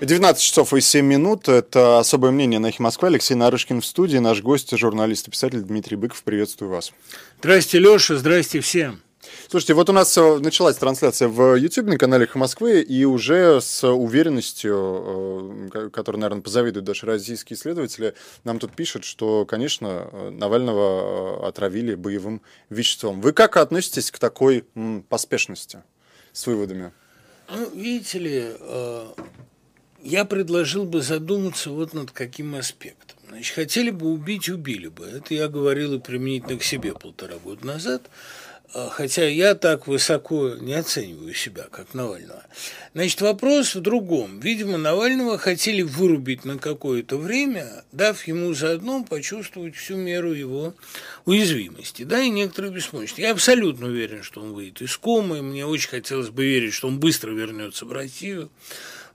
19 часов и 7 минут. Это «Особое мнение» на «Эхе Москва». Алексей Нарышкин в студии. Наш гость, журналист и писатель Дмитрий Быков. Приветствую вас. Здрасте, Леша. Здрасте всем. Слушайте, вот у нас э, началась трансляция в YouTube на канале «Эхо Москвы», и уже с уверенностью, э, которой, наверное, позавидуют даже российские исследователи, нам тут пишут, что, конечно, э, Навального отравили боевым веществом. Вы как относитесь к такой поспешности с выводами? Ну, видите ли, я предложил бы задуматься вот над каким аспектом. Значит, хотели бы убить, убили бы. Это я говорил и применительно к себе полтора года назад. А, хотя я так высоко не оцениваю себя, как Навального. Значит, вопрос в другом. Видимо, Навального хотели вырубить на какое-то время, дав ему заодно почувствовать всю меру его уязвимости, да, и некоторые беспомощности. Я абсолютно уверен, что он выйдет из комы, мне очень хотелось бы верить, что он быстро вернется в Россию.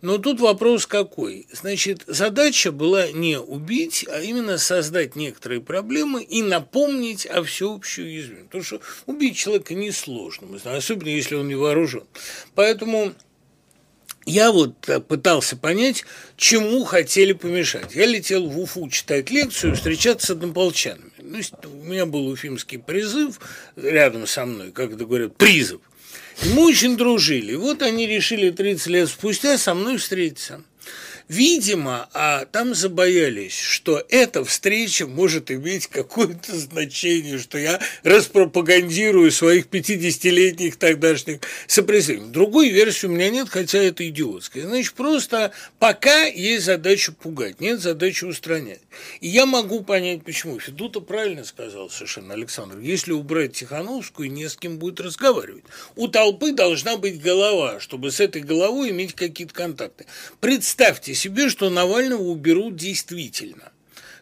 Но тут вопрос какой? Значит, задача была не убить, а именно создать некоторые проблемы и напомнить о всеобщей уязвимости. Потому что убить человека несложно, особенно если он не вооружен. Поэтому я вот пытался понять, чему хотели помешать. Я летел в Уфу читать лекцию, встречаться с однополчанами. Ну, у меня был уфимский призыв рядом со мной, как это говорят, призыв. Мы очень дружили. Вот они решили 30 лет спустя со мной встретиться. Видимо, а там забоялись, что эта встреча может иметь какое-то значение, что я распропагандирую своих 50-летних тогдашних сопредседателей. Другой версии у меня нет, хотя это идиотская. Значит, просто пока есть задача пугать, нет задачи устранять. И я могу понять, почему. Федута правильно сказал совершенно Александр. Если убрать Тихановскую, не с кем будет разговаривать. У толпы должна быть голова, чтобы с этой головой иметь какие-то контакты. Представьте Представьте себе, что Навального уберут действительно.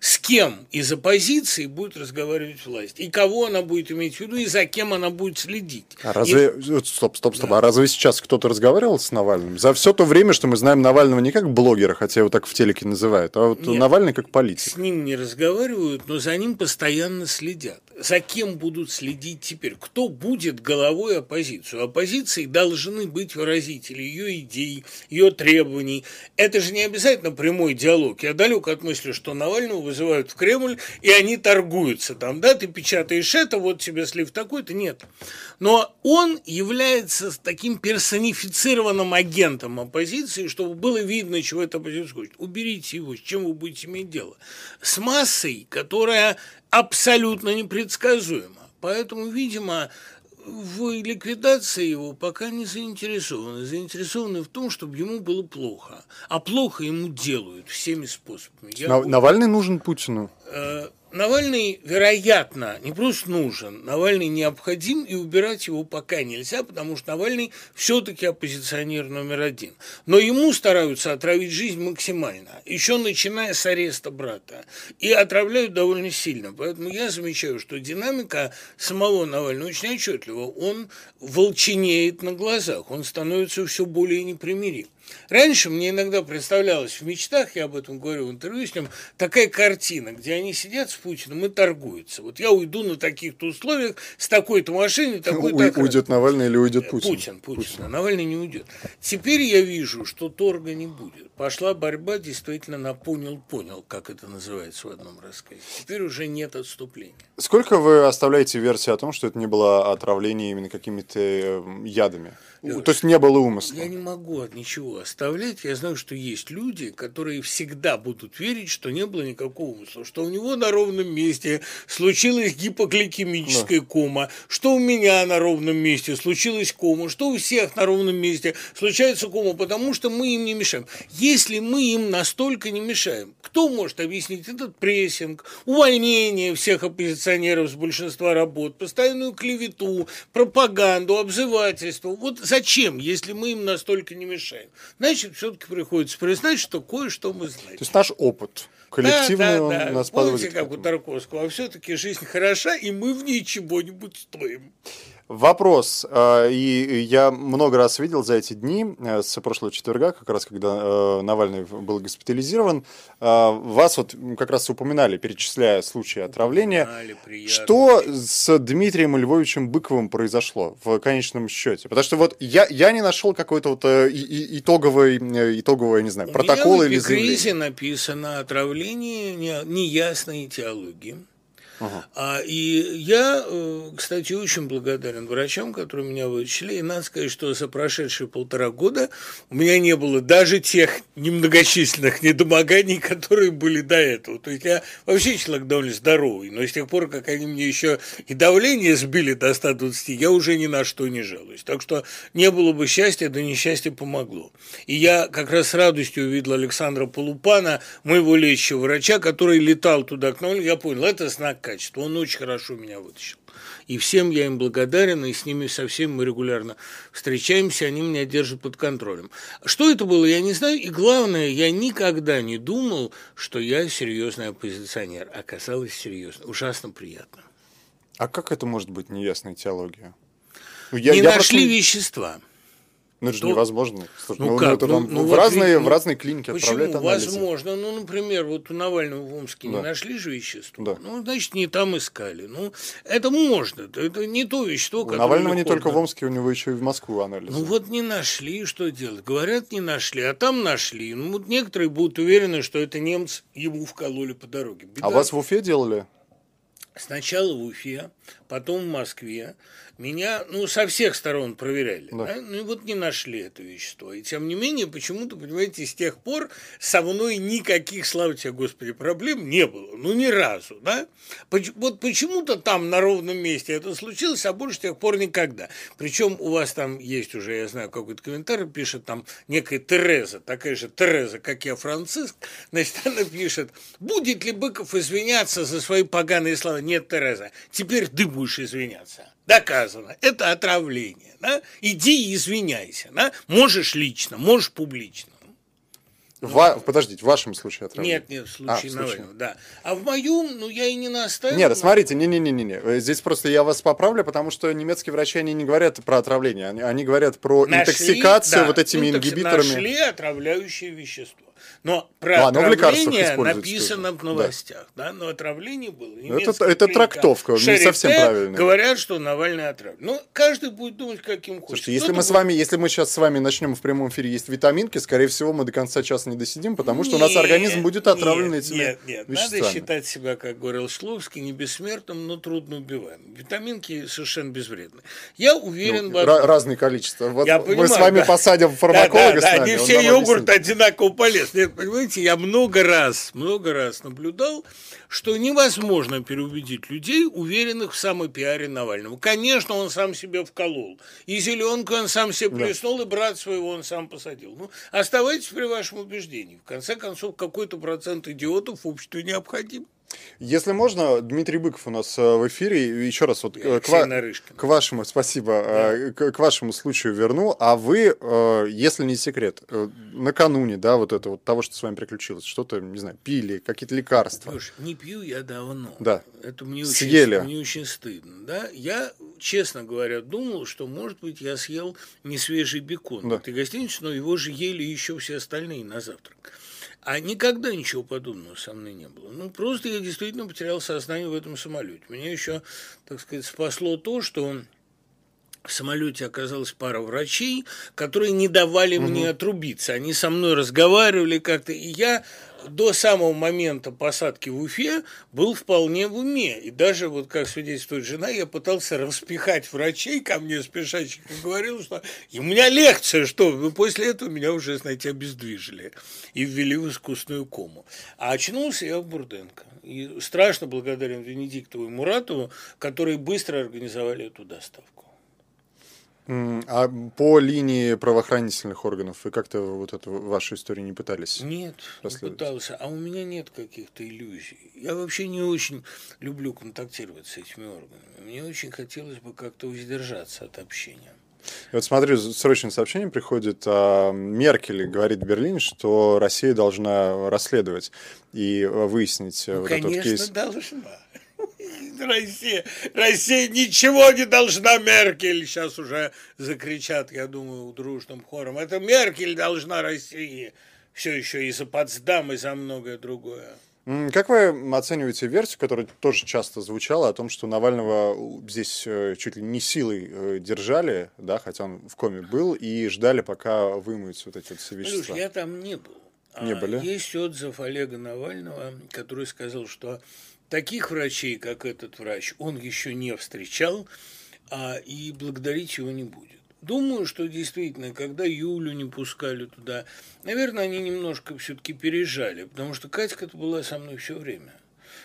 С кем из оппозиции будет разговаривать власть? И кого она будет иметь в виду, и за кем она будет следить? А разве... И... Стоп, стоп, стоп. Да. А разве сейчас кто-то разговаривал с Навальным? За все то время, что мы знаем Навального не как блогера, хотя его так в телеке называют, а вот Нет, Навальный как политик. С ним не разговаривают, но за ним постоянно следят за кем будут следить теперь? Кто будет головой оппозиции? У оппозиции должны быть выразители ее идей, ее требований. Это же не обязательно прямой диалог. Я далек от мысли, что Навального вызывают в Кремль, и они торгуются там, да, ты печатаешь это, вот тебе слив такой-то, нет. Но он является таким персонифицированным агентом оппозиции, чтобы было видно, чего эта оппозиция хочет. Уберите его, с чем вы будете иметь дело? С массой, которая абсолютно непредсказуемо. Поэтому, видимо, в ликвидации его пока не заинтересованы. Заинтересованы в том, чтобы ему было плохо. А плохо ему делают всеми способами. Я Навальный нужен Путину? Э, Навальный, вероятно, не просто нужен, Навальный необходим, и убирать его пока нельзя, потому что Навальный все-таки оппозиционер номер один. Но ему стараются отравить жизнь максимально, еще начиная с ареста брата. И отравляют довольно сильно. Поэтому я замечаю, что динамика самого Навального очень отчетлива. Он волченеет на глазах, он становится все более непримирим. Раньше мне иногда представлялось в мечтах, я об этом говорю в интервью с ним, такая картина, где они сидят с Путиным и торгуются. Вот я уйду на таких-то условиях с такой-то машиной, такой-то... Уйдет Навальный или уйдет Путин? Путин, Путин. Путин. А Навальный не уйдет. Теперь я вижу, что торга не будет. Пошла борьба действительно на понял-понял, как это называется в одном рассказе. Теперь уже нет отступления. Сколько вы оставляете версии о том, что это не было отравление именно какими-то э, ядами? Леш, То есть не было умысла? Я не могу от ничего оставлять. Я знаю, что есть люди, которые всегда будут верить, что не было никакого умысла, что у него на ровном месте случилась гипогликемическая да. кома, что у меня на ровном месте случилась кома, что у всех на ровном месте случается кома, потому что мы им не мешаем. Если мы им настолько не мешаем, кто может объяснить этот прессинг, увольнение всех оппозиционеров с большинства работ, постоянную клевету, пропаганду, обзывательство? Вот зачем, если мы им настолько не мешаем? Значит, все-таки приходится признать, что кое-что мы знаем. То есть наш опыт коллективный да, да, да. нас Помните, как у Тарковского, а все-таки жизнь хороша, и мы в ней чего-нибудь стоим. Вопрос. э, И я много раз видел за эти дни, э, с прошлого четверга, как раз когда э, Навальный был госпитализирован, вас вот как раз упоминали, перечисляя случаи отравления. Упоминали. Что с Дмитрием Львовичем Быковым произошло в конечном счете? Потому что вот я, я не нашел какой-то вот и- и- итоговой, э, итогового, я не знаю, У протокола меня или в эпикризе заявления. написано отравление не- неясной этиологии. Ага. А, и я, э, кстати, очень благодарен врачам, которые меня вылечили. И надо сказать, что за прошедшие полтора года у меня не было даже тех немногочисленных недомоганий, которые были до этого. То есть я вообще человек довольно здоровый, но с тех пор, как они мне еще и давление сбили до 120, я уже ни на что не жалуюсь. Так что не было бы счастья, да несчастье помогло. И я как раз с радостью увидел Александра Полупана, моего лечащего врача, который летал туда к нам. Я понял, это знак качества. Он очень хорошо меня вытащил. И всем я им благодарен, и с ними со всеми мы регулярно встречаемся, они меня держат под контролем. Что это было, я не знаю. И главное, я никогда не думал, что я серьезный оппозиционер. Оказалось серьезно. Ужасно приятно. А как это может быть неясная теология? Ну, я- не я нашли просто- вещества. Ну, это же невозможно. Слушай, ну ну, как? это Ну, ну в, вот разные, ведь, в разные клиники отправляют анализы. Возможно. Ну, например, вот у Навального в Омске не Да. нашли же вещество. Да. Ну, значит, не там искали. Ну, это можно. Это не то вещество, У которое Навального не только в Омске, у него еще и в Москву анализы. Ну вот не нашли, что делать? Говорят, не нашли, а там нашли. Ну вот некоторые будут уверены, что это немцы ему вкололи по дороге. Беда. а вас в Уфе делали? Сначала в Уфе, потом в Москве. Меня, ну, со всех сторон проверяли. Да. да? Ну, и вот не нашли это вещество. И тем не менее, почему-то, понимаете, с тех пор со мной никаких, слава тебе, Господи, проблем не было. Ну, ни разу, да? Вот почему-то там на ровном месте это случилось, а больше с тех пор никогда. Причем у вас там есть уже, я знаю, какой-то комментарий пишет, там некая Тереза, такая же Тереза, как я, Франциск, значит, она пишет, будет ли Быков извиняться за свои поганые слова? Нет, Тереза, теперь ты будешь извиняться. Доказано. Это отравление. Да? Иди и извиняйся. Да? Можешь лично, можешь публично. Ва- Подождите, в вашем случае отравление? Нет, нет, в А, случае в Навального, да. А в моем, ну, я и не настаивал. Нет, смотрите, не-не-не-не. Здесь просто я вас поправлю, потому что немецкие врачи, они не говорят про отравление, они, они говорят про Нашли, интоксикацию да, вот этими интокси- ингибиторами. Нашли отравляющее вещество. Но про Ладно, отравление написано в новостях. Да. Но отравление было. это- Немецкая это клиника трактовка, не Шарите совсем правильная. Говорят, что Навальный отравлен. Ну, каждый будет думать, каким хочет. Слушайте, если Кто-то мы с будет- вами, если мы сейчас с вами начнем в прямом эфире есть витаминки, скорее всего, мы до конца часа не досидим, потому что у нас Нет, организм будет отравлен нет, этими Нет, нет, веществами. надо считать себя, как говорил Шловский, не бессмертным, но трудно убиваемым. Витаминки совершенно безвредны. Я уверен Ну, в ра- одном. разные количества. Вот Я мы понимаю, с вами да. посадим фармаколога да, да, с да, нами. не все йогурты одинаково полезны. Нет, понимаете, я много раз, много раз наблюдал, что невозможно переубедить людей, уверенных в самопиаре Навального. Конечно, он сам себе вколол. И зеленку он сам себе Да. плеснул, и брат своего он сам посадил. Ну, оставайтесь при вашем убеждении. В конце концов, какой-то процент идиотов в обществе необходим. Если можно, Дмитрий Быков у нас э, в эфире. Еще раз вот И э, к, ва- Нарышкин. к вашему, спасибо, э, к, к вашему случаю верну. А вы, э, если не секрет, э, накануне, да, вот это вот того, что с вами приключилось, что-то, не знаю, пили, какие-то лекарства. Слушай, не пью я давно. Да. Это мне Съели. очень, мне очень стыдно. Да? Я, честно говоря, думал, что, может быть, я съел не свежий бекон Да. в этой гостинице, но его же ели еще все остальные на завтрак. А никогда ничего подобного со мной не было. Ну, просто я действительно потерял сознание в этом самолете. Меня еще, так сказать, спасло то, что в самолете оказалась пара врачей, которые не давали мне отрубиться. Они со мной разговаривали как-то, и я до самого момента посадки в Уфе был вполне в уме. И даже, вот как свидетельствует жена, я пытался распихать врачей ко мне спешащих и говорил, что и у меня лекция, что ну, после этого меня уже, знаете, обездвижили и ввели в искусственную кому. А очнулся я в Бурденко. И страшно благодарен Венедиктову и Муратову, которые быстро организовали эту доставку. А по линии правоохранительных органов вы как-то вот эту вашу историю не пытались? Нет, не пытался. А у меня нет каких-то иллюзий. Я вообще не очень люблю контактировать с этими органами. Мне очень хотелось бы как-то воздержаться от общения. И Вот смотрю, срочное сообщение приходит. а, Меркель говорит в Берлине, что Россия должна расследовать и э, выяснить Ну, вот этот вот конечно, кейс. должна. Россия, Россия ничего не должна, Меркель. Сейчас уже закричат, я думаю, дружным хором. Это Меркель должна России. Все еще и за Потсдам, и за многое другое. Как вы оцениваете версию, которая тоже часто звучала, о том, что Навального здесь э, чуть ли не силой э, держали, да, хотя он в коме был, и ждали, пока вымоются вот эти вот все вещества? Слушай, я там не был. Не были? А есть отзыв Олега Навального, который сказал, что таких врачей, как этот врач, он еще не встречал, а, и благодарить его не будет. Думаю, что действительно, когда Юлю не пускали туда, наверное, они немножко все-таки пережали, потому что Катька-то была со мной все время.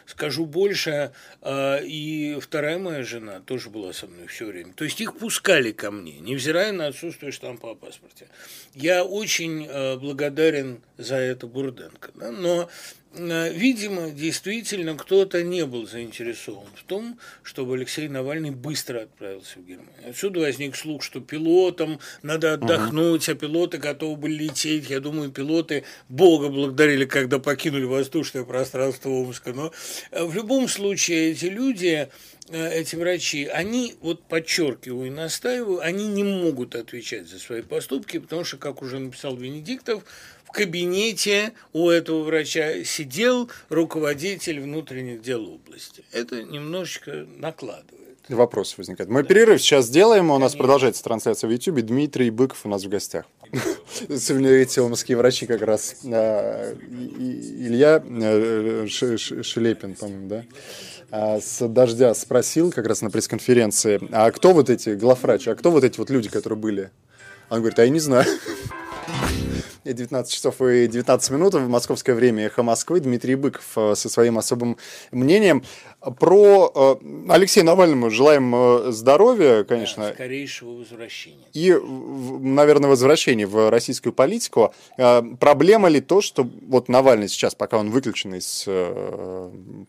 Скажу больше, а, и вторая моя жена тоже была со мной все время. То есть их пускали ко мне, невзирая на отсутствие штампа о паспорте. Я очень а, благодарен за это Бурденко. Но видимо, действительно кто-то не был заинтересован в том, чтобы Алексей Навальный быстро отправился в Германию. Отсюда возник слух, что пилотам надо отдохнуть, uh-huh. а пилоты готовы были лететь. Я думаю, пилоты Бога благодарили, когда покинули воздушное пространство Омска. Но э, в любом случае эти люди э, эти врачи, они, вот подчеркиваю и настаиваю, они не могут отвечать за свои поступки, потому что, как уже написал Венедиктов, в кабинете у этого врача сидел руководитель внутренних дел области. Это немножечко накладывает. Вопрос возникает. Мы перерыв сейчас сделаем, у нас Конечно. продолжается трансляция в YouTube. Дмитрий Быков у нас в гостях. Эти омские врачи как раз. А, Илья э, Шелепин, по-моему, да? А, с «Дождя» спросил как раз на пресс-конференции, а кто вот эти, главврач, а кто вот эти вот люди, которые были? Он говорит, а я не знаю. 19 часов и 19 минут в московское время «Эхо Москвы». Дмитрий Быков э, со своим особым мнением. Про э, Алексея Навального желаем э, здоровья, конечно. Да, скорейшего возвращения. И, наверное, возвращения в российскую политику. Проблема ли то, что вот Навальный сейчас, пока он выключен из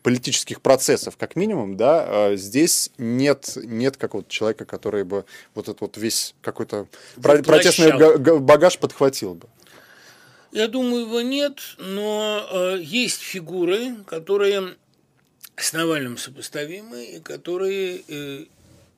политических процессов, как минимум, да, здесь нет, нет какого-то человека, который бы вот этот вот весь какой-то протестный багаж подхватил бы? Я думаю, его нет, но э, есть фигуры, которые с Навальным сопоставимы и которые э,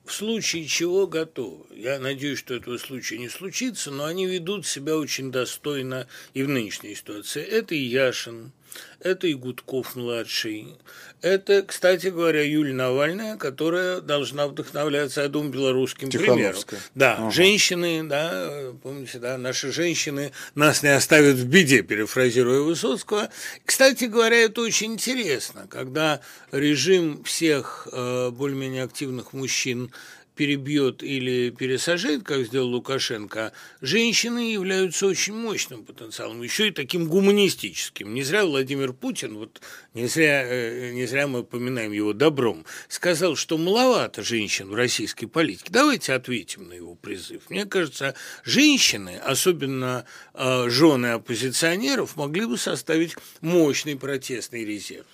в случае чего готовы. Я надеюсь, что этого случая не случится, но они ведут себя очень достойно и в нынешней ситуации. Это и Яшин, это и Гудков-младший. Это, кстати говоря, Юлия Навальная, которая должна вдохновляться, я думаю, белорусским примером. Да, ага. женщины, да, помните, да, наши женщины нас не оставят в беде, перефразируя Высоцкого. Кстати говоря, это очень интересно, когда режим всех э, более-менее активных мужчин перебьет или пересажает, как сделал Лукашенко, женщины являются очень мощным потенциалом, еще и таким гуманистическим. Не зря Владимир Путин, вот не зря, э, не зря мы упоминаем его добром, сказал, что маловато женщин в российской политике. Давайте ответим на его призыв. Мне кажется, женщины, особенно э, жены оппозиционеров, могли бы составить мощный протестный резерв.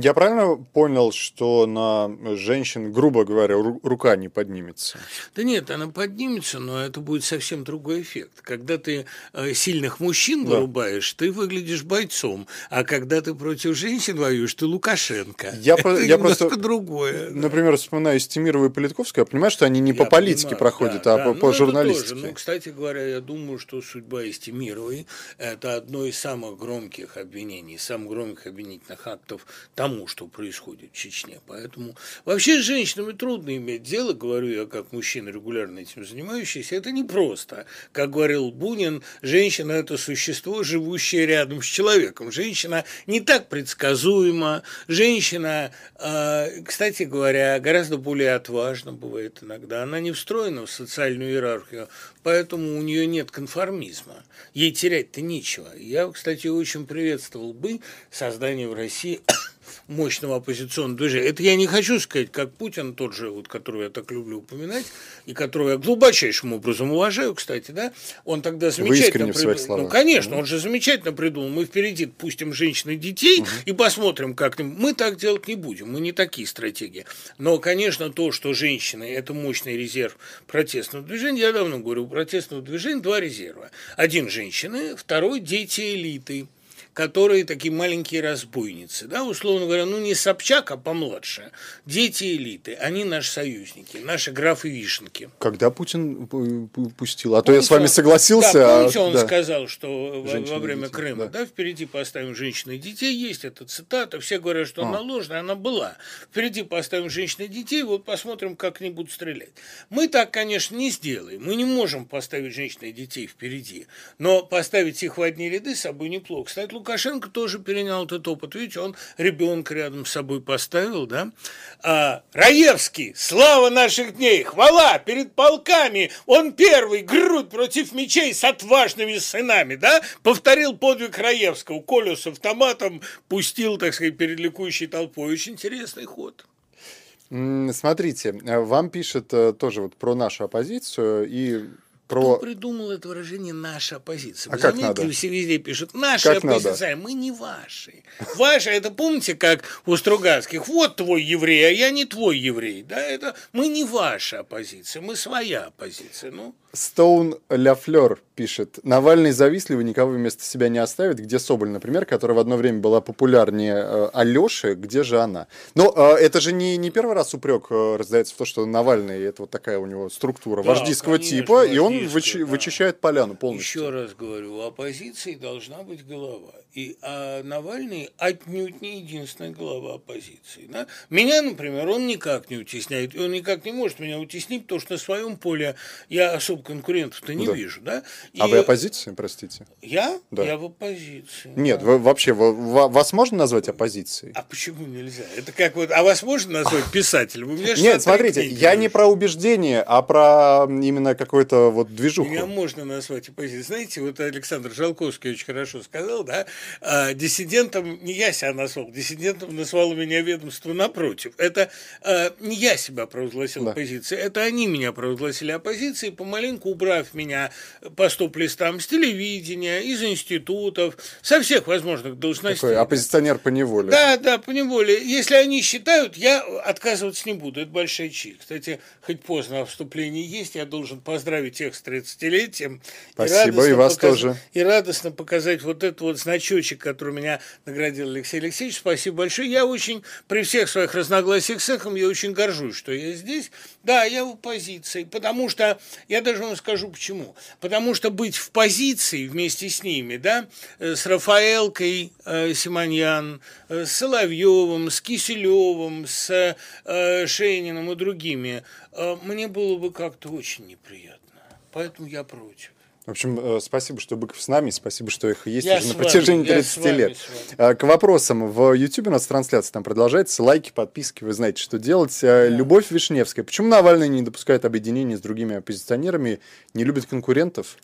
Я правильно понял, что на женщин, грубо говоря, рука не поднимется? Да нет, она поднимется, но это будет совсем другой эффект. Когда ты э, сильных мужчин да. вырубаешь, ты выглядишь бойцом, а когда ты против женщин воюешь, ты Лукашенко. Я, это по, я просто другое. Например, да. вспоминаю Стемирова и Политковскую, я понимаю, что они не я по политике понимаю, проходят, да, а да. по, по ну, журналистике. Ну, кстати говоря, я думаю, что судьба Стемировой – это одно из самых громких обвинений, самых громких обвинительных актов фактов тому, что происходит в Чечне. Поэтому вообще с женщинами трудно иметь дело, говорю я как мужчина, регулярно этим занимающийся, это непросто. Как говорил Бунин, женщина – это существо, живущее рядом с человеком. Женщина не так предсказуема, женщина, а, кстати говоря, гораздо более отважна бывает иногда. Она не встроена в социальную иерархию, поэтому у нее нет конформизма. Ей терять-то нечего. Я, кстати, очень приветствовал бы создание в России мощного оппозиционного движения. Это я не хочу сказать, как Путин, тот же, вот, которого я так люблю упоминать, и которого я глубочайшим образом уважаю, кстати, да, он тогда замечательно придумал. Ну, конечно, угу. он же замечательно придумал. Мы впереди пустим женщин и детей угу. и посмотрим, как мы так делать не будем. Мы не такие стратегии. Но, конечно, то, что женщины – это мощный резерв протестного движения, я давно говорю, у протестного движения два резерва. Один – женщины, второй – дети элиты которые такие маленькие разбойницы, да, условно говоря, ну не Собчак, а помладше. Дети элиты, они наши союзники, наши графы Вишенки. Когда Путин пустил? А то я с вами согласился. Да, помните, он да. сказал, что Женщины во время детей, Крыма, да. да, впереди поставим женщин и детей, есть эта цитата, все говорят, что а. она ложная, она была. Впереди поставим женщин и детей, вот посмотрим, как они будут стрелять. Мы так, конечно, не сделаем. Мы не можем поставить женщин и детей впереди, но поставить их в одни ряды с собой неплохо. Кстати, Лукашенко тоже перенял этот опыт. Видите, он ребенка рядом с собой поставил, да. А, Раевский, слава наших дней, хвала перед полками, он первый, грудь против мечей с отважными сынами, да, повторил подвиг Раевского, Колю с автоматом пустил, так сказать, перед ликующей толпой. Очень интересный ход. Смотрите, э, вам пишет э, тоже вот про нашу оппозицию и про... Кто придумал это выражение «наша оппозиция»? Вы а заметили, как надо? все везде пишут «наша как оппозиция», надо? мы не ваши. Ваши, это помните, как у Стругацких, вот твой еврей, а я не твой еврей. Да, это мы не ваша оппозиция, мы своя оппозиция. Ну. Стоун Ля Флёр пишет. Навальный завистливый никого вместо себя не оставит. Где Соболь, например, которая в одно время была популярнее э, Алёши, где же она? Но э, это же не, не первый раз упрек э, раздается в то, что Навальный, это вот такая у него структура да, вождийского конечно, типа, и он вычи, да. вычищает поляну полностью. Еще раз говорю, у оппозиции должна быть голова. И а Навальный отнюдь не единственная глава оппозиции. Да? Меня, например, он никак не утесняет. Он никак не может меня утеснить, потому что на своем поле я особо конкурентов-то не да. вижу. Да? И... А вы оппозиция, простите? Я? Да. Я в оппозиции. Нет, да. вы, вообще, вы, вас можно назвать оппозицией? А почему нельзя? Это как вот, а вас можно назвать писателем? У меня Нет, смотрите, я не про убеждение, а про именно какой-то вот движуху. Меня можно назвать оппозицией. Знаете, вот Александр Жалковский очень хорошо сказал, да, а, диссидентом не я себя назвал, диссидентом назвало меня ведомство напротив. Это а, не я себя провозгласил да. оппозицией, это они меня провозгласили оппозицией, помаленьку убрав меня по стоп-листам с телевидения, из институтов, со всех возможных должностей. Такой оппозиционер по неволе. Да, да, по неволе. Если они считают, я отказываться не буду, это большая честь. Кстати, хоть поздно а вступление есть, я должен поздравить тех с 30-летием. Спасибо, и, и вас показ... тоже. И радостно показать вот этот вот значочек, который меня наградил Алексей Алексеевич. Спасибо большое. Я очень, при всех своих разногласиях с эхом, я очень горжусь, что я здесь. Да, я в оппозиции, потому что, я даже вам скажу почему. Потому что быть в позиции вместе с ними, да, э, с Рафаэлкой э, Симоньян, э, с Соловьевым, с Киселевым, с э, Шейниным и другими, э, мне было бы как-то очень неприятно. Поэтому я против. В общем, э, спасибо, что Быков с нами, спасибо, что их есть я уже на протяжении 30 вами, лет. Э, к вопросам. В YouTube у нас трансляция там продолжается. Лайки, подписки, вы знаете, что делать. Э, да. Любовь Вишневская. Почему Навальный не допускает объединения с другими оппозиционерами, не любит конкурентов?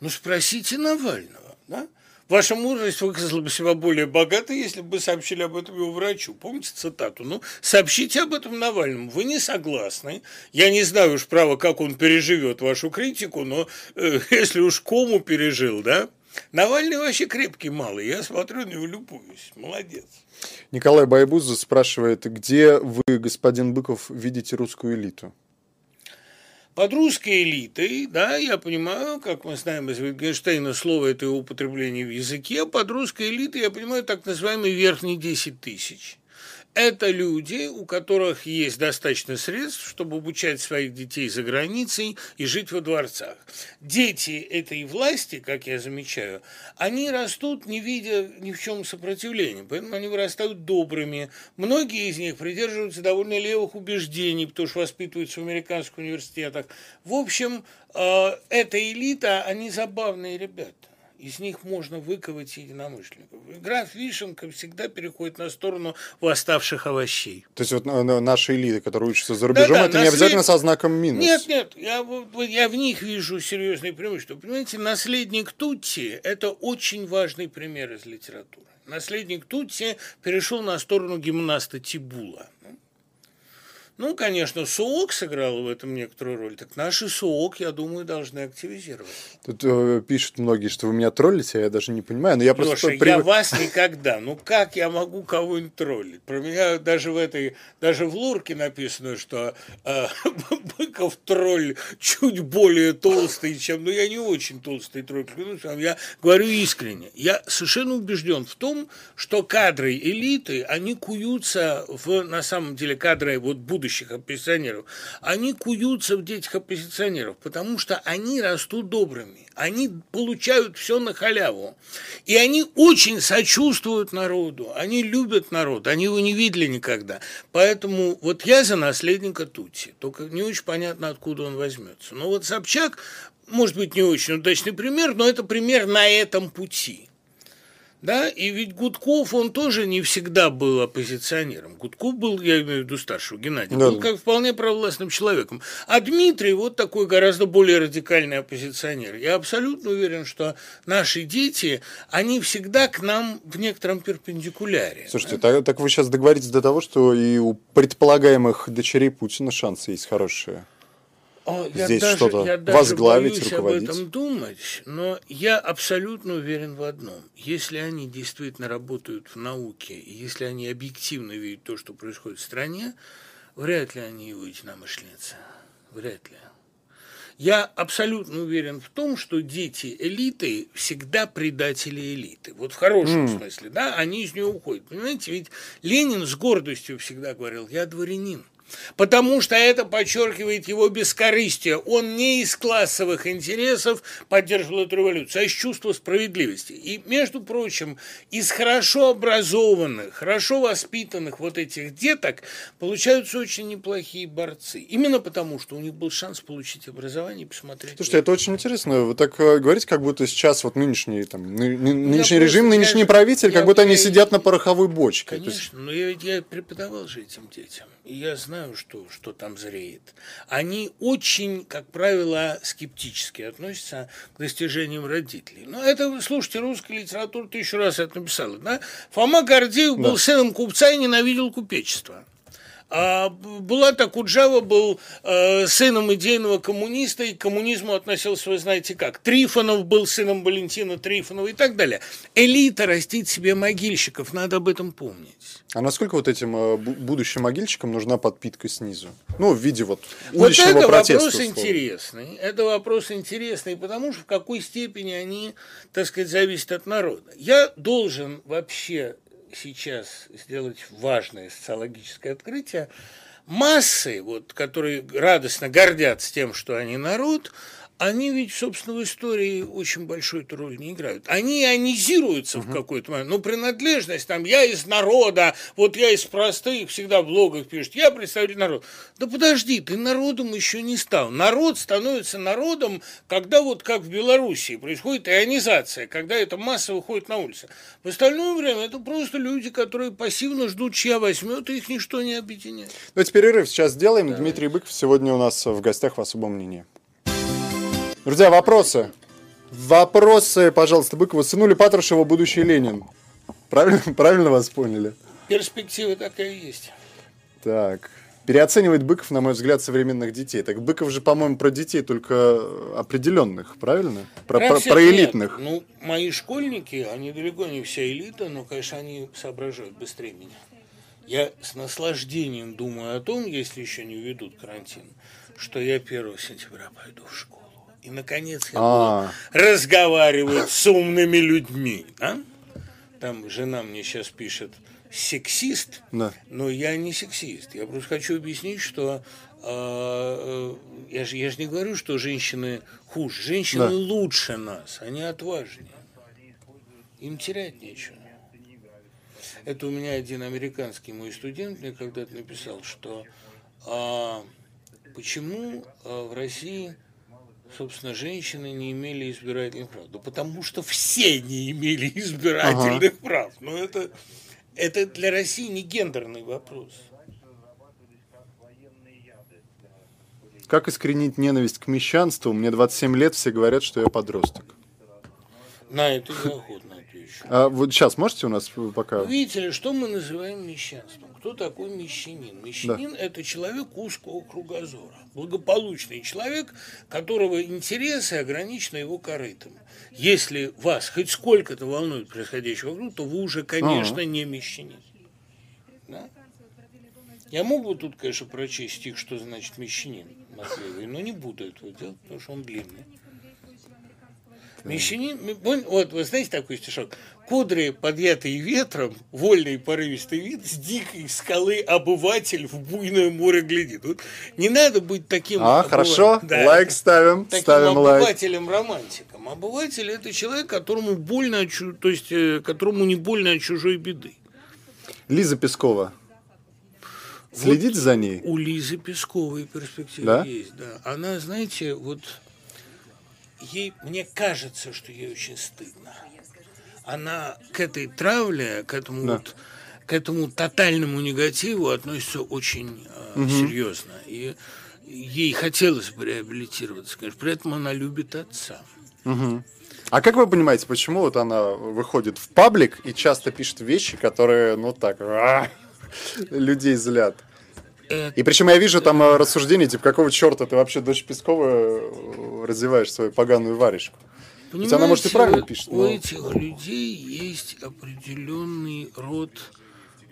Ну, спросите Навального, да? Ваша мудрость выказала бы себя более богатой, если бы сообщили об этом его врачу. Помните цитату? Ну, сообщите об этом Навальному. Вы не согласны. Я не знаю уж, право, как он переживет вашу критику, но э, если уж кому пережил, да? Навальный вообще крепкий малый. Я смотрю на него, любуюсь. Молодец. Николай Байбуза спрашивает, где вы, господин Быков, видите русскую элиту? Под русской элитой, да, я понимаю, как мы знаем из Wittgensteina, слово это употребление в языке, под русской элитой я понимаю так называемый верхний 10 тысяч – это люди, у которых есть достаточно средств, чтобы обучать своих детей за границей и жить во дворцах. Дети этой власти, как я замечаю, они растут, не видя ни в чем сопротивления, поэтому они вырастают добрыми. Многие из них придерживаются довольно левых убеждений, потому что воспитываются в американских университетах. В общем, э, эта элита, они забавные ребята из них можно выковать единомышленников. Граф Вишенка всегда переходит на сторону восставших овощей. То есть вот наши элиты, которые учатся за рубежом, да, да, это наслед... не обязательно со знаком минус? Нет, нет, я, я в них вижу серьезные преимущества. Понимаете, наследник Тутти – это очень важный пример из литературы. Наследник Тутти перешел на сторону гимнаста Тибула. Ну, конечно, СУОК сыграл в этом некоторую роль. Так наши СУОК, я думаю, должны активизировать. Тут э, пишут многие, что вы меня троллите, а я даже не понимаю. Но я Леша, просто я вас никогда. Ну как я могу кого-нибудь троллить? Про меня даже в этой, даже в Лурке написано, что э, Быков тролль чуть более толстый, чем... Ну я не очень толстый тролль, клянусь вам. Я говорю искренне. Я совершенно убежден в том, что кадры элиты, они куются в, на самом деле, кадры вот будущих оппозиционеров, они куются в детях оппозиционеров, потому что они растут добрыми, они получают все на халяву, и они очень сочувствуют народу, они любят народ, они его не видели никогда. Поэтому вот я за наследника Тутси, только не очень понятно, откуда он возьмется. Но вот Собчак, может быть, не очень удачный пример, но это пример на этом пути. Да, и ведь Гудков, он тоже не всегда был оппозиционером. Гудков был, я имею в виду старшего Геннадия, Да. был как вполне провластным человеком. А Дмитрий вот такой гораздо более радикальный оппозиционер. Я абсолютно уверен, что наши дети, они всегда к нам в некотором перпендикуляре. Слушайте, так, так вы сейчас договоритесь до того, что и у предполагаемых дочерей Путина шансы есть хорошие. О, я здесь даже, что-то я даже возглавить, боюсь руководить? об этом думать, но я абсолютно уверен в одном. Если они действительно работают в науке, и если они объективно видят то, что происходит в стране, вряд ли они единомышленницы. Вряд ли. Я абсолютно уверен в том, что дети элиты всегда предатели элиты. Вот в хорошем смысле, да, они из нее уходят. Понимаете, ведь Ленин с гордостью всегда говорил, я дворянин. Потому что это подчеркивает его бескорыстие. Он не из классовых интересов поддерживал эту революцию, а из чувства справедливости. И, между прочим, из хорошо образованных, хорошо воспитанных вот этих деток получаются очень неплохие борцы. Именно потому, что у них был шанс получить образование и посмотреть. Слушайте, это очень интересно. Вы так э, говорите, как будто сейчас вот нынешний, там, ны- ны- нынешний режим, я нынешний же- правитель, как я- будто они я- сидят на пороховой бочке. То есть- Конечно, но я я преподавал же этим детям, и я знаю, что, что там зреет. Они очень, как правило, скептически относятся к достижениям родителей. Но это, слушайте, русская литература тысячу раз это написала. Да? Фома Гордеев был Да. сыном купца и ненавидел купечество. А Булат Акуджава был э, сыном идейного коммуниста и к коммунизму относился, вы знаете как. Трифонов был сыном Валентина Трифонова и так далее. Элита растит себе могильщиков, надо об этом помнить. А насколько вот этим э, бу- будущим могильщикам нужна подпитка снизу? Ну, в виде вот Вот уличного это протеста. вопрос условно. интересный. Это вопрос интересный, потому что в какой степени они, так сказать, зависят от народа. Я должен вообще сейчас сделать важное социологическое открытие. Массы, вот, которые радостно гордятся тем, что они народ, они ведь, собственно, в истории очень большую эту роль не играют. Они ионизируются в какой-то момент. Ну, принадлежность, там, я из народа, вот я из простых, всегда в блогах пишут, я представитель народа. Да подожди, ты народом еще не стал. Народ становится народом, когда вот как в Белоруссии происходит ионизация, когда эта масса выходит на улицу. В остальное время это просто люди, которые пассивно ждут, чья возьмет, и их ничто не объединяет. Давайте перерыв сейчас сделаем. Дмитрий Быков сегодня у нас в гостях в особом мнении. Друзья, вопросы. Вопросы, пожалуйста, Быкова. Сынули Патрушева будущий Ленин. Правильно, правильно вас поняли? Перспектива такая есть. Так. Переоценивает Быков, на мой взгляд, современных детей. Так Быков же, по-моему, про детей только определенных, правильно? Про, Про про- про нет. элитных. Ну, мои школьники, они далеко не вся элита, но, конечно, они соображают быстрее меня. Я с наслаждением думаю о том, если еще не введут карантин, что я 1 сентября пойду в школу. И, наконец, я А. разговаривать с умными людьми. а? Там жена мне сейчас пишет сексист, Да. но я не сексист. Я просто хочу объяснить, что э, э, я же я ж не говорю, что женщины хуже. Женщины Да. лучше нас, они отважнее. Им терять нечего. Это у меня один американский мой студент мне когда-то написал, что а, почему а, в России, собственно, женщины не имели избирательных прав? Да потому что все не имели избирательных прав. Но это, это для России не гендерный вопрос. Как искоренить ненависть к мещанству? Мне 27 лет, все говорят, что я подросток. На это я охотно следующую. А вот сейчас можете у нас пока... Видите ли, что мы называем мещанством? Кто такой мещанин? Мещанин да. – это человек узкого кругозора. Благополучный человек, которого интересы ограничены его корытом. Если вас хоть сколько-то волнует происходящее вокруг, то вы уже, конечно, А-а-а. не мещанин. Да? Я мог бы тут, конечно, прочесть стих, что значит мещанин Матвеевой, но не буду этого делать, потому что он длинный. Мещанин, вот вы знаете такой стишок? Кудри, подъятые ветром, вольный порывистый вид, с дикой скалы обыватель в буйное море глядит. Вот не надо быть таким... А, обыв... хорошо, да, лайк ставим, таким ставим обывателем-романтиком. Обыватель – это человек, которому больно, то есть, э, которому не больно от чужой беды. Лиза Пескова. Следите вот за ней? У Лизы Песковой перспектива да? есть, да. Она, знаете, вот ей, мне кажется, что ей очень стыдно. Она к этой травле, к этому да. вот, к этому тотальному негативу относится очень угу. серьезно. И ей хотелось бы реабилитироваться, конечно. При этом она любит отца. Угу. А как вы понимаете, почему вот она выходит в паблик и часто пишет вещи, которые, ну так, людей злят? И причем я вижу там э, рассуждения, типа, какого черта ты вообще, дочь Пескова, э, развиваешь свою поганую варежку? Понимаете, она, может, и правильно пишет. Но... У этих людей есть определенный род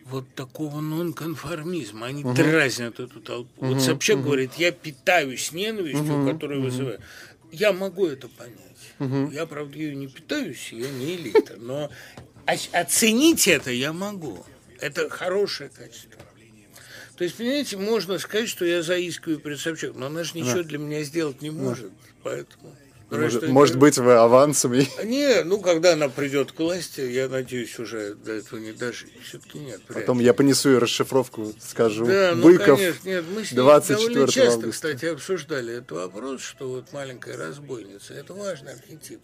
вот такого нонконформизма. Они угу. дразнят эту толпу. Угу. Вот Собчак угу. говорит, я питаюсь ненавистью, угу. которую угу. вызываю. Я могу это понять. Угу. Я, правда, ее не питаюсь, я не элита. Но оценить это я могу. Это хорошее качество. То есть, понимаете, можно сказать, что я заискиваю перед Собчак, но она же ничего да. для меня сделать не может, да. поэтому... Может, может быть, вы авансами? Не, ну, когда она придет к власти, я надеюсь, уже до этого не дожить. Все-таки нет. Потом я понесу ее расшифровку, скажу. Да, ну, Быков, конечно, нет. Мы с ней довольно часто, августа. кстати, обсуждали этот вопрос, что вот маленькая разбойница – это важный архетип.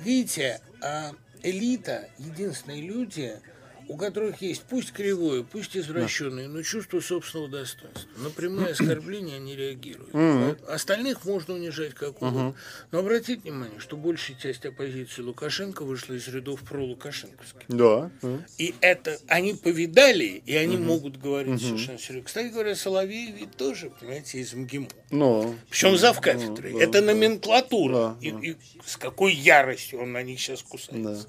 Видите, а элита, единственные люди – у которых есть пусть кривое, пусть извращенное, но чувство собственного достоинства. На прямые оскорбления они реагируют. Остальных можно унижать как угодно. Но обратите внимание, что большая часть оппозиции Лукашенко вышла из рядов про-лукашенковских. Да. И это они повидали, и они могут говорить совершенно серьезно. Кстати говоря, Соловей ведь тоже, понимаете, из МГИМО. Но. Причем зав кафедрой. это номенклатура. и, и с какой яростью он на них сейчас кусается.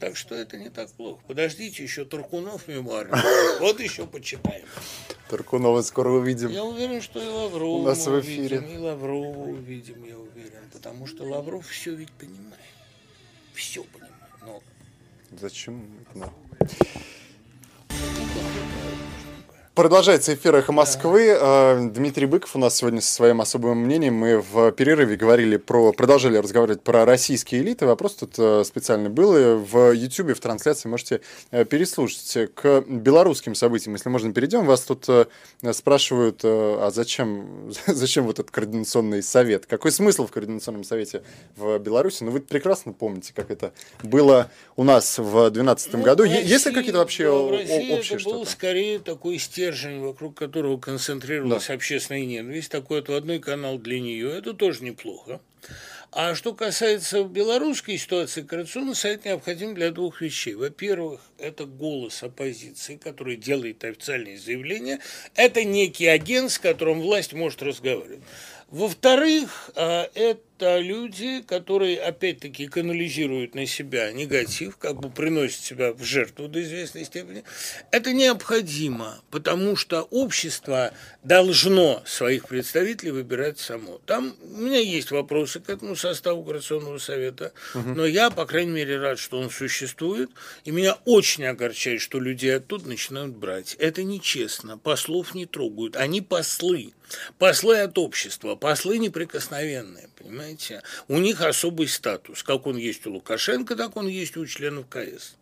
Так что это не так плохо. Подождите, еще Туркунов мемуары. Вот еще почитаем. Туркунова скоро увидим. Я уверен, что и Лаврова У нас в эфире. увидим, и Лаврова увидим, я уверен. Потому что Лавров все ведь понимает. Все понимает. Но... Зачем? Да. Продолжается эфир «Эхо Москвы». Да. Дмитрий Быков у нас сегодня со своим особым мнением. Мы в перерыве говорили про, продолжали разговаривать про российские элиты. Вопрос тут э, специально был. И в YouTube, в трансляции можете э, переслушать. К белорусским событиям, если можно, перейдем. Вас тут э, спрашивают, а зачем, зачем вот этот координационный совет? Какой смысл в координационном совете в Беларуси? Ну, вы прекрасно помните, как это было у нас в 2012 ну, году. Есть ли какие-то вообще общие это был скорее такой стиль стержень, вокруг которого концентрировалась да. общественная ненависть, такой вот одной канал для нее, это тоже неплохо. А что касается белорусской ситуации, Координационный совет необходим для двух вещей. Во-первых, это голос оппозиции, который делает официальные заявления. Это некий агент, с которым власть может разговаривать. Во-вторых, а, это люди, которые опять-таки канализируют на себя негатив, как бы приносят себя в жертву до известной степени. Это необходимо, потому что общество должно своих представителей выбирать само. Там у меня есть вопросы к этому составу Координационного совета, угу. но я, по крайней мере, рад, что он существует, и меня очень огорчает, что люди оттуда начинают брать. Это нечестно, послов не трогают, они послы. Послы от общества, послы неприкосновенные, понимаете? У них особый статус. Как он есть у Лукашенко, так он есть у членов КС.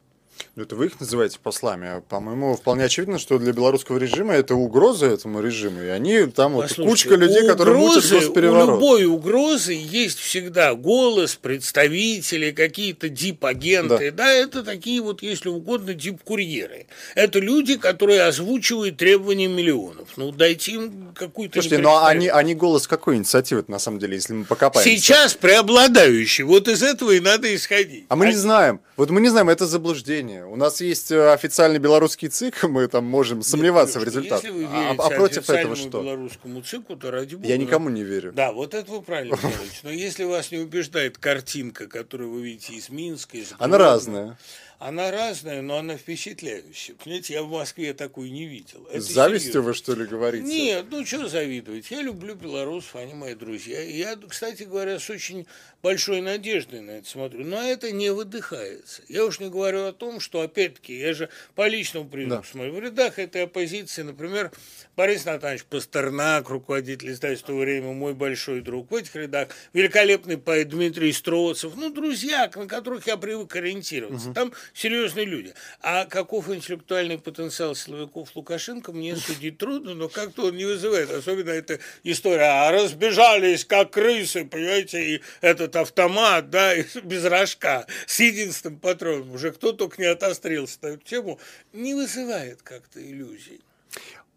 Ну, это вы их называете послами. По-моему, вполне очевидно, что для белорусского режима это угроза этому режиму. И они там вот кучка людей, которые мутят госпереворот. У любой угрозы есть всегда голос, представители, какие-то дип-агенты. Да. да, это такие вот, если угодно, дип-курьеры. Это люди, которые озвучивают требования миллионов. Ну, дайте им какую-то... Слушайте, но ну, а они, они голос какой инициативы на самом деле, если мы покопаемся? Сейчас преобладающий. Вот из этого и надо исходить. А мы не знаем. Вот мы не знаем, это заблуждение. У нас есть э, официальный белорусский ЦИК, мы там можем сомневаться Нет, в результате. Если вы а, верите а против этого что? белорусскому цику, то ради бога. Я никому не верю. Да, вот это вы правильно делаете. Но если вас не убеждает картинка, которую вы видите из Минска, из Она разная. Она разная, но она впечатляющая. Понимаете, я в Москве такую не видел. Это С завистью серьезно. вы, что ли, говорите? Нет, ну что завидовать? Я люблю белорусов, они мои друзья. Я, кстати говоря, с очень большой надеждой на это смотрю. Но это не выдыхается. Я уж не говорю о том, что, опять-таки, я же по личному признаку Да. смотрю. В рядах этой оппозиции, например, Борис Натанович Пастернак, руководитель издательства «Время», мой большой друг. В этих рядах великолепный поэт Дмитрий Строцев. Ну, друзья, на которых я привык ориентироваться. Там серьезные люди. А каков интеллектуальный потенциал силовиков Лукашенко, мне судить трудно, но как-то он не вызывает. Особенно эта история, а разбежались как крысы, понимаете, и этот автомат, да, без рожка, с единственным патроном. Уже кто только не отострелся на эту тему, не вызывает как-то иллюзий.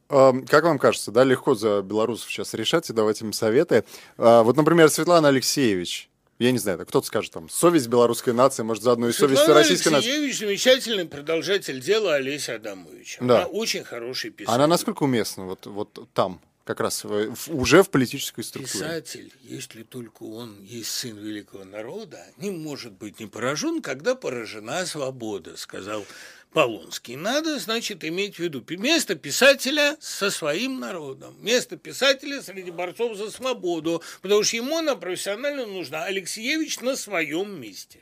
А, Как вам кажется, да, легко за белорусов сейчас решать и давать им советы? А, Вот, например, Светлана Алексеевич, я не знаю, кто-то скажет там, совесть белорусской нации, может, заодно и совесть Светлана российской нации. Алексеевич замечательный продолжатель дела Олеся Адамовича. Да. Она очень хороший писатель. Она насколько уместна вот, вот там, как раз в- уже в политической структуре? Писатель, если только он есть сын великого народа, не может быть не поражен, когда поражена свобода, сказал Полонский. Надо, значит, иметь в виду место писателя со своим народом, место писателя среди борцов за свободу, потому что ему она профессионально нужна. Алексеевич на своем месте.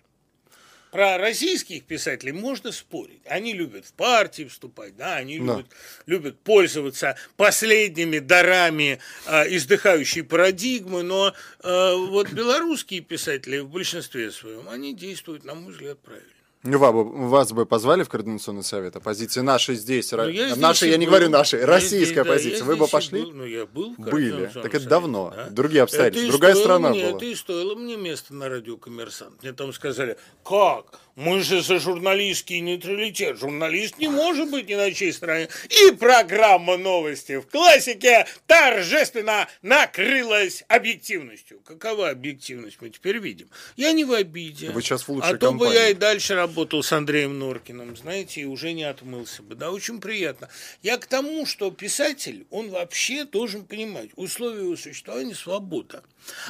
Про российских писателей можно спорить. Они любят в партии вступать, да, они Да. любят, любят пользоваться последними дарами э, издыхающей парадигмы, но э, вот белорусские писатели в большинстве своем, они действуют, на мой взгляд, правильно. Ну, Вас бы, позвали в Координационный совет? Оппозиция нашей здесь. Ну, я здесь нашей, и я не был. говорю нашей, Я российская здесь, да, оппозиция. я Вы бы пошли? был, ну, я был в Были. Так это давно. да. Другие обстоятельства. Это Другая страна мне, была. Это и стоило мне место на радио «Коммерсант». Мне там сказали, как? Мы же за журналистский нейтралитет. Журналист не может быть ни на чьей стороне. И программа новости в классике торжественно накрылась объективностью. Какова объективность, мы теперь видим. Я не в обиде. Вы сейчас в лучшей А то бы я и дальше работал с Андреем Норкиным, знаете, и уже не отмылся бы. Да, очень приятно. Я к тому, что писатель, он вообще должен понимать, условия его существования – свобода.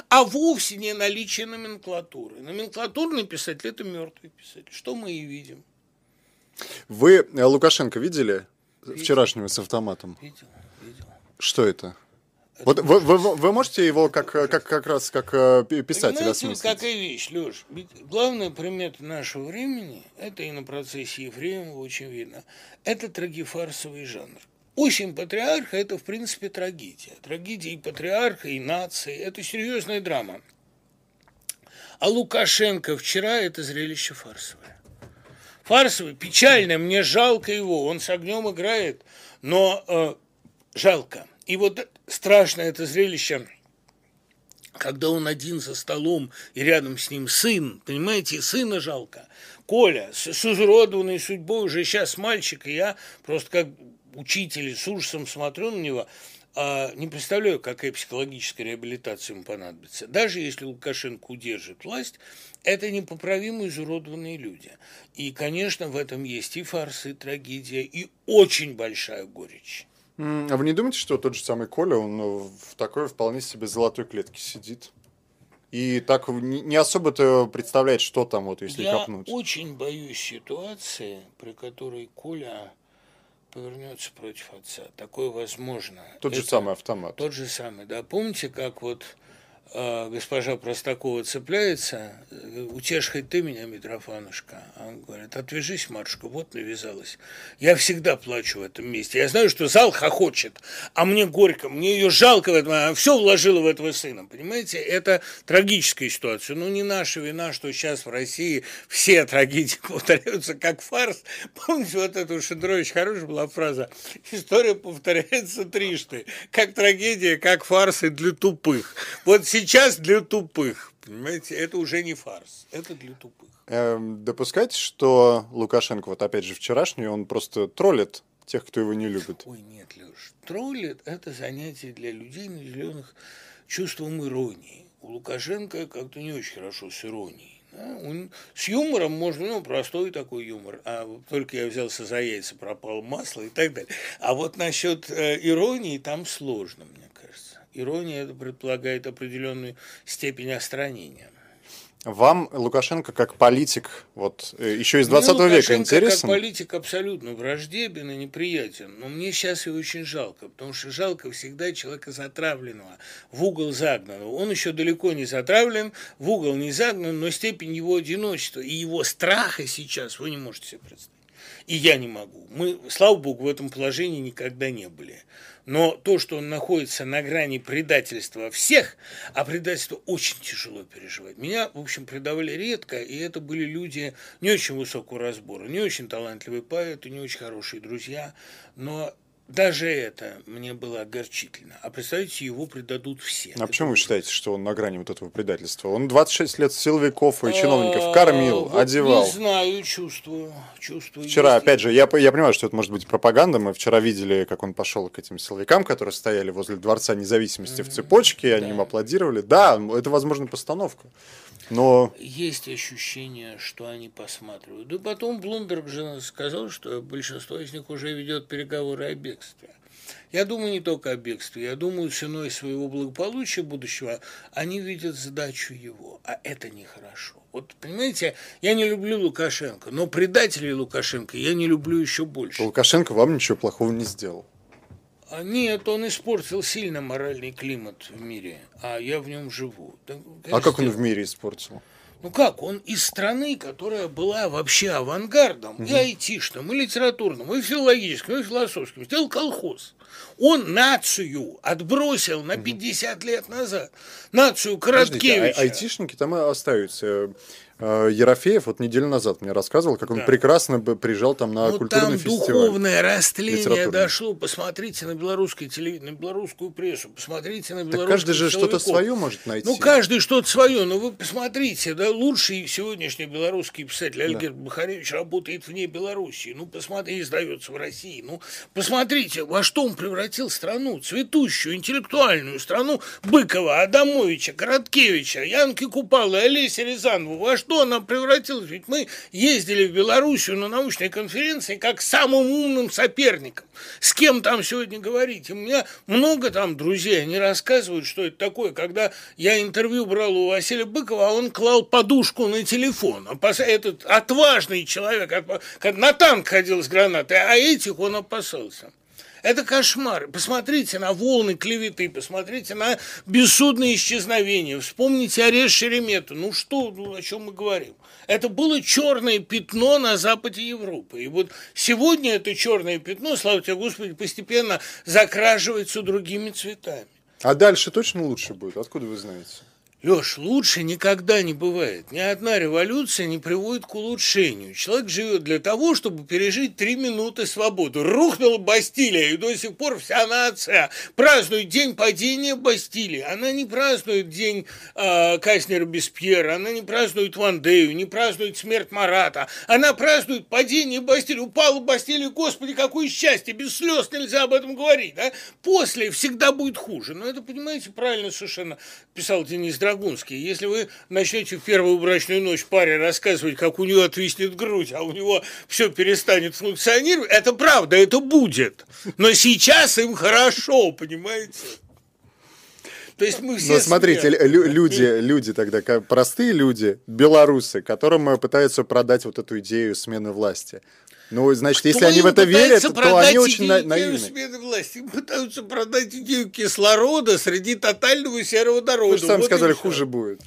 А вовсе не наличие номенклатуры. Номенклатурный писатель – это мертвый писатель. Что мы и видим. Вы э, Лукашенко видели? Вчерашнего с автоматом. Видел, видел. Что это? Вот вы, вы, вы можете его как, как, как раз как э, пи- писатель Понимаете, осмыслить? какая вещь, Леш? Ведь главная примета нашего времени, это и на процессе Ефремова очень видно, это трагифарсовый жанр. Осень патриарха – это, в принципе, трагедия. Трагедия и патриарха, и нации – это серьезная драма. А Лукашенко вчера – это зрелище фарсовое. Фарсовый, печальное, мне жалко его, он с огнем играет, но э, жалко. И вот страшное это зрелище – когда он один за столом и рядом с ним сын, понимаете, сына жалко. Коля с, с изуродованной судьбой уже сейчас мальчик, и я просто как учитель с ужасом смотрю на него, а, не представляю, какая психологическая реабилитация ему понадобится. Даже если Лукашенко удержит власть, это непоправимо изуродованные люди. И, конечно, в этом есть и фарс, и трагедия, и очень большая горечь. А вы не думаете, что тот же самый Коля, он в такой вполне себе золотой клетке сидит? И так не особо-то представляет, что там, вот, если Я копнуть. очень боюсь ситуации, при которой Коля повернется против отца. Такое возможно. Тот же Это самый автомат. Тот же самый, да. Помните, как вот госпожа Простакова цепляется, э, хоть ты меня, Митрофанушка. А он говорит, отвяжись, Марушка, вот навязалась. Я всегда плачу в этом месте. Я знаю, что зал хохочет, а мне горько, мне ее жалко в этом, она все вложила в этого сына, понимаете? Это трагическая ситуация. Ну, не наша вина, что сейчас в России все трагедии повторяются как фарс. Помните, вот это у Шендровича хорошая была фраза. История повторяется трижды. Как трагедия, как фарс и для тупых. Вот сейчас для тупых. Понимаете, это уже не фарс, это для тупых. Эм, допускаете, что Лукашенко, вот опять же вчерашний, он просто троллит тех, кто его не любит? Ой, нет, Леш, троллит – это занятие для людей, наделенных чувством иронии. У Лукашенко как-то не очень хорошо с иронией. Да? Он, с юмором можно, ну, простой такой юмор, а только я взялся за яйца, пропало масло и так далее. А вот насчет э, иронии там сложно, мне. Ирония это предполагает определенную степень остранения. Вам Лукашенко как политик, вот э, еще из 20 ну, века интересен? как политик абсолютно враждебен и неприятен, но мне сейчас его очень жалко, потому что жалко всегда человека затравленного, в угол загнанного. Он еще далеко не затравлен, в угол не загнан, но степень его одиночества и его страха сейчас вы не можете себе представить. И я не могу. Мы, слава богу, в этом положении никогда не были. Но то, что он находится на грани предательства всех, а предательство очень тяжело переживать. Меня, в общем, предавали редко, и это были люди не очень высокого разбора, не очень талантливые поэты, не очень хорошие друзья, но даже это мне было огорчительно. А представьте, его предадут все. А почему вы считаете, что он на грани вот этого предательства? Он 26 лет силовиков и чиновников кормил, а, одевал. Не знаю, чувствую. чувствую вчера, есть. опять же, я, я понимаю, что это может быть пропаганда. Мы вчера видели, как он пошел к этим силовикам, которые стояли возле Дворца независимости mm-hmm. в цепочке, они да. им аплодировали. Да, это, возможно, постановка. Но... Есть ощущение, что они посматривают. Да потом Блумберг же сказал, что большинство из них уже ведет переговоры о бегстве. Я думаю не только о бегстве, я думаю, ценой своего благополучия будущего они видят задачу его, а это нехорошо. Вот, понимаете, я не люблю Лукашенко, но предателей Лукашенко я не люблю еще больше. Лукашенко вам ничего плохого не сделал. А нет, он испортил сильно моральный климат в мире, а я в нем живу. Да, а как он в мире испортил? Ну как, он из страны, которая была вообще авангардом, угу. и айтишным, и литературным, и филологическим, и философским, сделал колхоз. Он нацию отбросил на 50 лет назад. Нацию Короткевича. Подождите, а айтишники там остаются. Э, Ерофеев вот неделю назад мне рассказывал, как он да. прекрасно приезжал там на ну, культурный там фестиваль. духовное растление дошло. Посмотрите на белорусское телевидение, на белорусскую прессу, посмотрите на белорусскую Так каждый же что-то свое может найти. Ну, каждый что-то свое, но вы посмотрите, да, лучший сегодняшний белорусский писатель Альгерт да. Бахаревич работает вне Белоруссии. Ну, посмотрите, издается в России. Ну, посмотрите, во что он превратил страну, цветущую, интеллектуальную страну Быкова, Адамовича, Короткевича, Янки Купала, Олеся Рязанова. Во что она превратилась? Ведь мы ездили в Белоруссию на научной конференции как самым умным соперником. С кем там сегодня говорить? у меня много там друзей, они рассказывают, что это такое. Когда я интервью брал у Василия Быкова, а он клал подушку на телефон. Этот отважный человек, на танк ходил с гранатой, а этих он опасался. Это кошмар. Посмотрите на волны клеветы, посмотрите на бессудные исчезновения. Вспомните арест Шеремету. Ну что, ну, о чем мы говорим? Это было черное пятно на западе Европы. И вот сегодня это черное пятно, слава тебе, Господи, постепенно закраживается другими цветами. А дальше точно лучше будет? Откуда вы знаете? Леш, лучше никогда не бывает. Ни одна революция не приводит к улучшению. Человек живет для того, чтобы пережить три минуты свободы. Рухнула Бастилия, и до сих пор вся нация празднует день падения Бастилии. Она не празднует день э, Казнера Беспьера, она не празднует Вандею, не празднует смерть Марата. Она празднует падение Бастилии. Упала Бастилия, господи, какое счастье, без слез нельзя об этом говорить. Да? После всегда будет хуже. Но это, понимаете, правильно совершенно писал Денис Драгомир Драгунский. Если вы начнете в первую брачную ночь паре рассказывать, как у нее отвиснет грудь, а у него все перестанет функционировать, это правда, это будет. Но сейчас им хорошо, понимаете? То есть мы все. Но смотрите, лю- люди, люди тогда, простые люди, белорусы, которым пытаются продать вот эту идею смены власти. Ну, значит, если они в это верят, то они очень на- наивны. смены власти. Им пытаются продать идею кислорода среди тотального серого народа. Вы же сами вот сказали, хуже будет.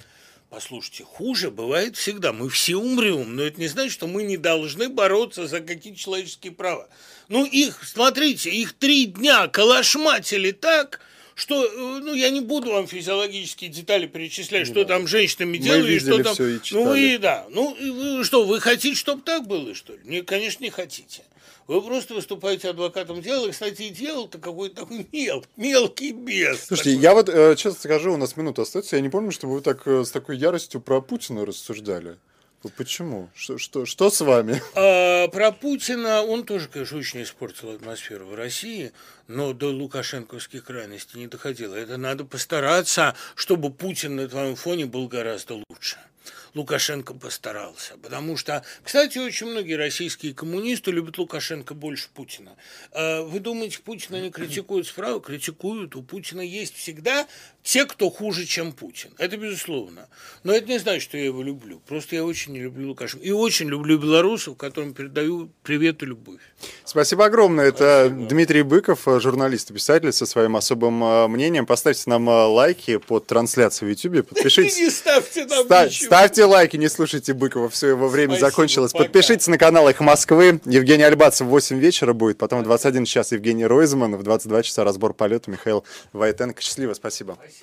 Послушайте, хуже бывает всегда. Мы все умрем, но это не значит, что мы не должны бороться за какие-то человеческие права. Ну, их, смотрите, их три дня калашматили так, что, э, ну, я не буду вам физиологические детали перечислять, что там женщинами делали, что там. И ну и да. Ну, вы, что, вы хотите, чтобы так было, что ли? Не, конечно, не хотите. Вы просто выступаете адвокатом дела. И, кстати, дело-то какой-то такой мел, мелкий бес. Слушайте, такой. я вот, э, честно скажу, у нас минута остается. Я не помню, чтобы вы так э, с такой яростью про Путина рассуждали. Почему? Что, что, что с вами? А, про Путина он тоже, конечно, очень испортил атмосферу в России, но до лукашенковских крайностей не доходило. Это надо постараться, чтобы Путин на твоем фоне был гораздо лучше. Лукашенко постарался. Потому что, кстати, очень многие российские коммунисты любят Лукашенко больше Путина. А вы думаете, Путина не критикуют справа? Критикуют. У Путина есть всегда те, кто хуже, чем Путин. Это безусловно. Но это не значит, что я его люблю. Просто я очень не люблю Лукашенко. И очень люблю белорусов, которым передаю привет и любовь. Спасибо огромное. Это Спасибо. Дмитрий Быков, журналист и писатель со своим особым э, мнением. Поставьте нам э, лайки под трансляцией в YouTube. Подпишитесь. Не ставьте нам Ста- Ставьте лайки, не слушайте Быкова. Все, его время Спасибо, закончилось. Пока. Подпишитесь на канал «Их Москвы». Евгений Альбацев в 8 вечера будет. Потом в 21 час Евгений Ройзман. В 22 часа разбор полета Михаил Войтенко. Счастливо. Спасибо. Спасибо.